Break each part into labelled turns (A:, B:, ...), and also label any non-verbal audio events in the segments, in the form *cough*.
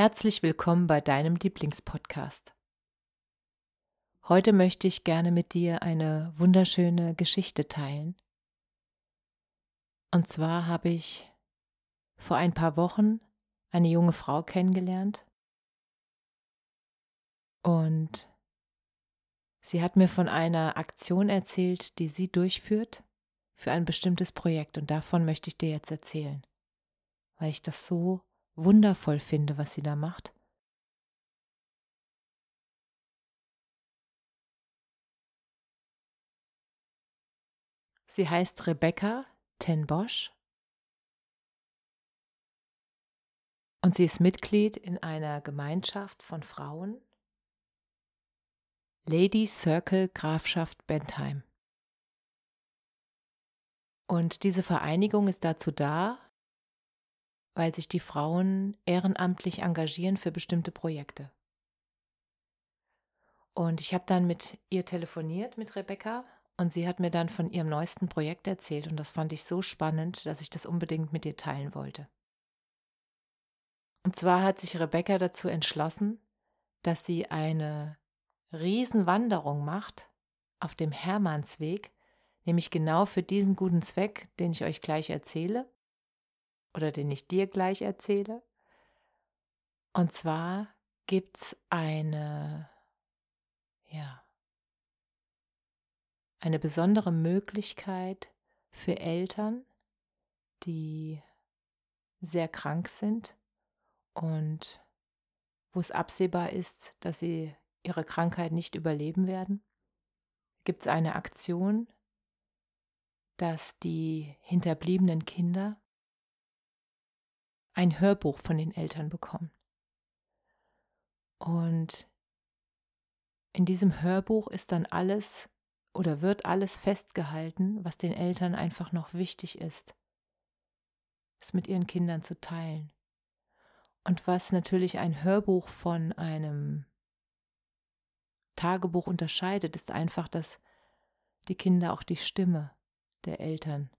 A: Herzlich willkommen bei deinem Lieblingspodcast. Heute möchte ich gerne mit dir eine wunderschöne Geschichte teilen. Und zwar habe ich vor ein paar Wochen eine junge Frau kennengelernt und sie hat mir von einer Aktion erzählt, die sie durchführt für ein bestimmtes Projekt und davon möchte ich dir jetzt erzählen, weil ich das so wundervoll finde, was sie da macht. Sie heißt Rebecca Ten Bosch und sie ist Mitglied in einer Gemeinschaft von Frauen, Lady Circle Grafschaft Bentheim. Und diese Vereinigung ist dazu da, weil sich die Frauen ehrenamtlich engagieren für bestimmte Projekte. Und ich habe dann mit ihr telefoniert, mit Rebecca, und sie hat mir dann von ihrem neuesten Projekt erzählt und das fand ich so spannend, dass ich das unbedingt mit ihr teilen wollte. Und zwar hat sich Rebecca dazu entschlossen, dass sie eine Riesenwanderung macht auf dem Hermannsweg, nämlich genau für diesen guten Zweck, den ich euch gleich erzähle oder den ich dir gleich erzähle. Und zwar gibt es eine, ja, eine besondere Möglichkeit für Eltern, die sehr krank sind und wo es absehbar ist, dass sie ihre Krankheit nicht überleben werden, gibt es eine Aktion, dass die hinterbliebenen Kinder ein Hörbuch von den Eltern bekommen. Und in diesem Hörbuch ist dann alles oder wird alles festgehalten, was den Eltern einfach noch wichtig ist, es mit ihren Kindern zu teilen. Und was natürlich ein Hörbuch von einem Tagebuch unterscheidet, ist einfach, dass die Kinder auch die Stimme der Eltern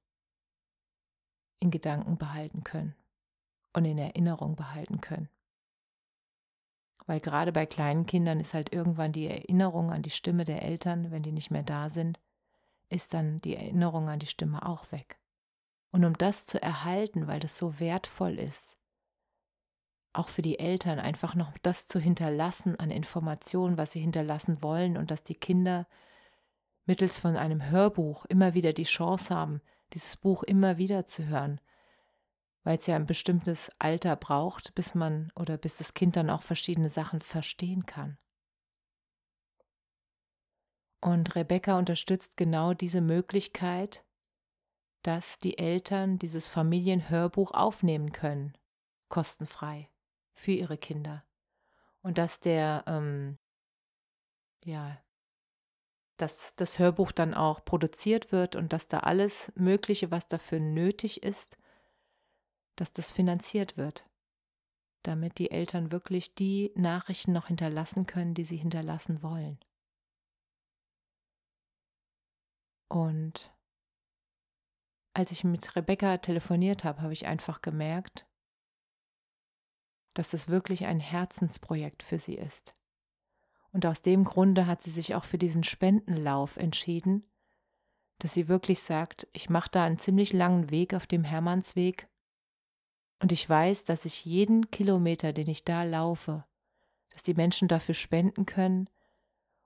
A: in Gedanken behalten können und in Erinnerung behalten können. Weil gerade bei kleinen Kindern ist halt irgendwann die Erinnerung an die Stimme der Eltern, wenn die nicht mehr da sind, ist dann die Erinnerung an die Stimme auch weg. Und um das zu erhalten, weil das so wertvoll ist, auch für die Eltern einfach noch das zu hinterlassen an Informationen, was sie hinterlassen wollen und dass die Kinder mittels von einem Hörbuch immer wieder die Chance haben, dieses Buch immer wieder zu hören, weil es ja ein bestimmtes Alter braucht, bis man oder bis das Kind dann auch verschiedene Sachen verstehen kann. Und Rebecca unterstützt genau diese Möglichkeit, dass die Eltern dieses Familienhörbuch aufnehmen können, kostenfrei für ihre Kinder. Und dass der, ähm, ja, dass das Hörbuch dann auch produziert wird und dass da alles Mögliche, was dafür nötig ist, dass das finanziert wird, damit die Eltern wirklich die Nachrichten noch hinterlassen können, die sie hinterlassen wollen. Und als ich mit Rebecca telefoniert habe, habe ich einfach gemerkt, dass es wirklich ein Herzensprojekt für sie ist. Und aus dem Grunde hat sie sich auch für diesen Spendenlauf entschieden, dass sie wirklich sagt, ich mache da einen ziemlich langen Weg auf dem Hermannsweg und ich weiß, dass ich jeden Kilometer, den ich da laufe, dass die Menschen dafür spenden können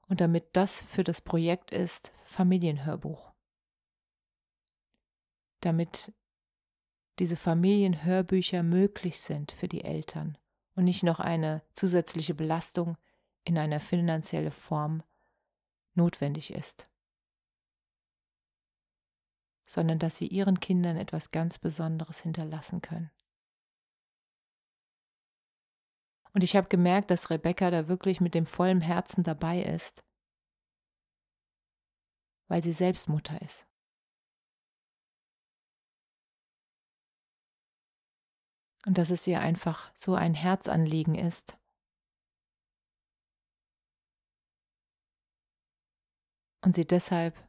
A: und damit das für das Projekt ist Familienhörbuch. Damit diese Familienhörbücher möglich sind für die Eltern und nicht noch eine zusätzliche Belastung in einer finanziellen Form notwendig ist, sondern dass sie ihren Kindern etwas ganz Besonderes hinterlassen können. Und ich habe gemerkt, dass Rebecca da wirklich mit dem vollen Herzen dabei ist, weil sie selbst Mutter ist. Und dass es ihr einfach so ein Herzanliegen ist, und sie deshalb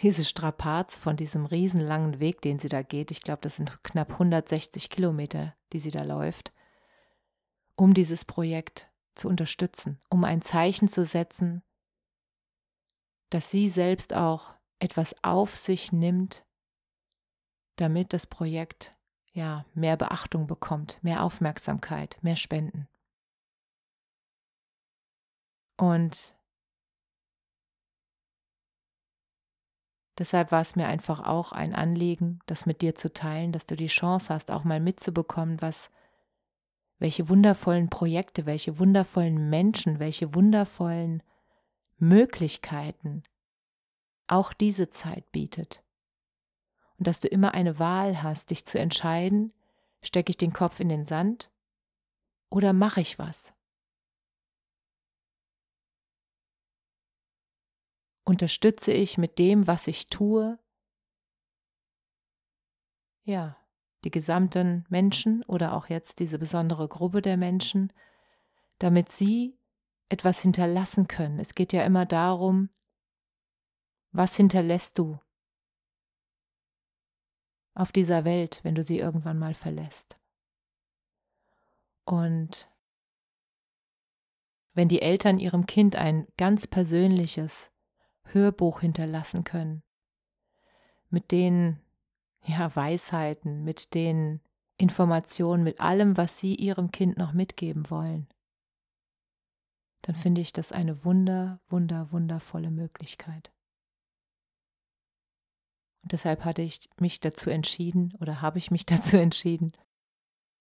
A: diese Strapaz von diesem riesenlangen Weg, den sie da geht, ich glaube, das sind knapp 160 Kilometer, die sie da läuft, um dieses Projekt zu unterstützen, um ein Zeichen zu setzen, dass sie selbst auch etwas auf sich nimmt, damit das Projekt ja mehr Beachtung bekommt, mehr Aufmerksamkeit, mehr Spenden. Und Deshalb war es mir einfach auch ein Anliegen, das mit dir zu teilen, dass du die Chance hast, auch mal mitzubekommen, was, welche wundervollen Projekte, welche wundervollen Menschen, welche wundervollen Möglichkeiten auch diese Zeit bietet. Und dass du immer eine Wahl hast, dich zu entscheiden, stecke ich den Kopf in den Sand oder mache ich was? unterstütze ich mit dem, was ich tue, ja, die gesamten Menschen oder auch jetzt diese besondere Gruppe der Menschen, damit sie etwas hinterlassen können. Es geht ja immer darum, was hinterlässt du auf dieser Welt, wenn du sie irgendwann mal verlässt. Und wenn die Eltern ihrem Kind ein ganz persönliches, Hörbuch hinterlassen können. Mit den ja, Weisheiten, mit den Informationen, mit allem, was Sie Ihrem Kind noch mitgeben wollen. Dann finde ich das eine wunder, wunder, wundervolle Möglichkeit. Und deshalb hatte ich mich dazu entschieden oder habe ich mich *laughs* dazu entschieden,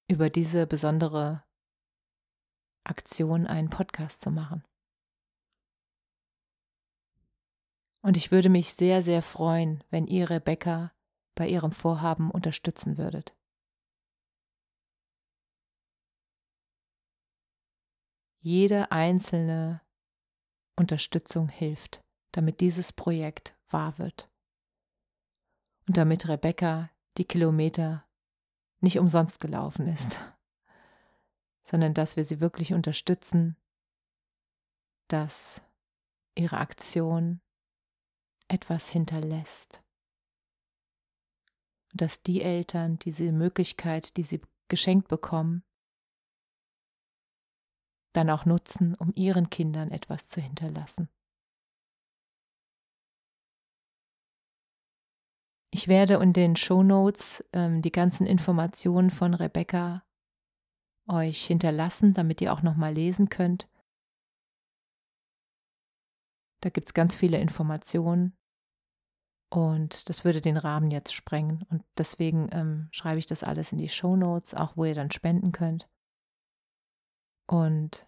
A: über diese besondere Aktion einen Podcast zu machen. Und ich würde mich sehr, sehr freuen, wenn ihr Rebecca bei ihrem Vorhaben unterstützen würdet. Jede einzelne Unterstützung hilft, damit dieses Projekt wahr wird. Und damit Rebecca die Kilometer nicht umsonst gelaufen ist, *laughs* sondern dass wir sie wirklich unterstützen, dass ihre Aktion etwas hinterlässt. Und dass die Eltern diese Möglichkeit, die sie geschenkt bekommen, dann auch nutzen, um ihren Kindern etwas zu hinterlassen. Ich werde in den Show Notes ähm, die ganzen Informationen von Rebecca euch hinterlassen, damit ihr auch nochmal lesen könnt. Da gibt es ganz viele Informationen. Und das würde den Rahmen jetzt sprengen. Und deswegen ähm, schreibe ich das alles in die Show Notes, auch wo ihr dann spenden könnt. Und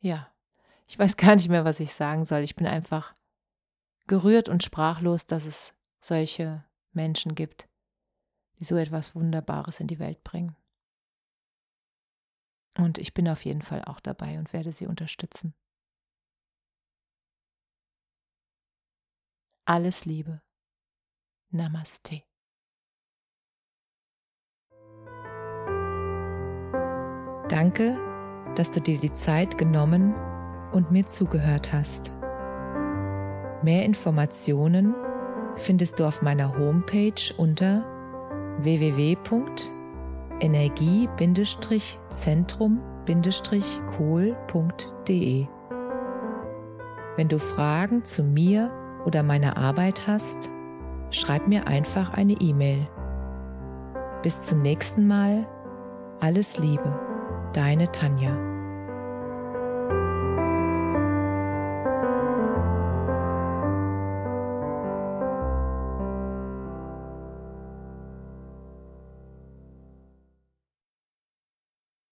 A: ja, ich weiß *laughs* gar nicht mehr, was ich sagen soll. Ich bin einfach gerührt und sprachlos, dass es solche Menschen gibt, die so etwas Wunderbares in die Welt bringen. Und ich bin auf jeden Fall auch dabei und werde sie unterstützen. Alles Liebe. Namaste. Danke, dass du dir die Zeit genommen und mir zugehört hast. Mehr Informationen findest du auf meiner Homepage unter www.energie-zentrum-kohl.de. Wenn du Fragen zu mir oder meiner Arbeit hast, schreib mir einfach eine E-Mail. Bis zum nächsten Mal. Alles Liebe, deine Tanja.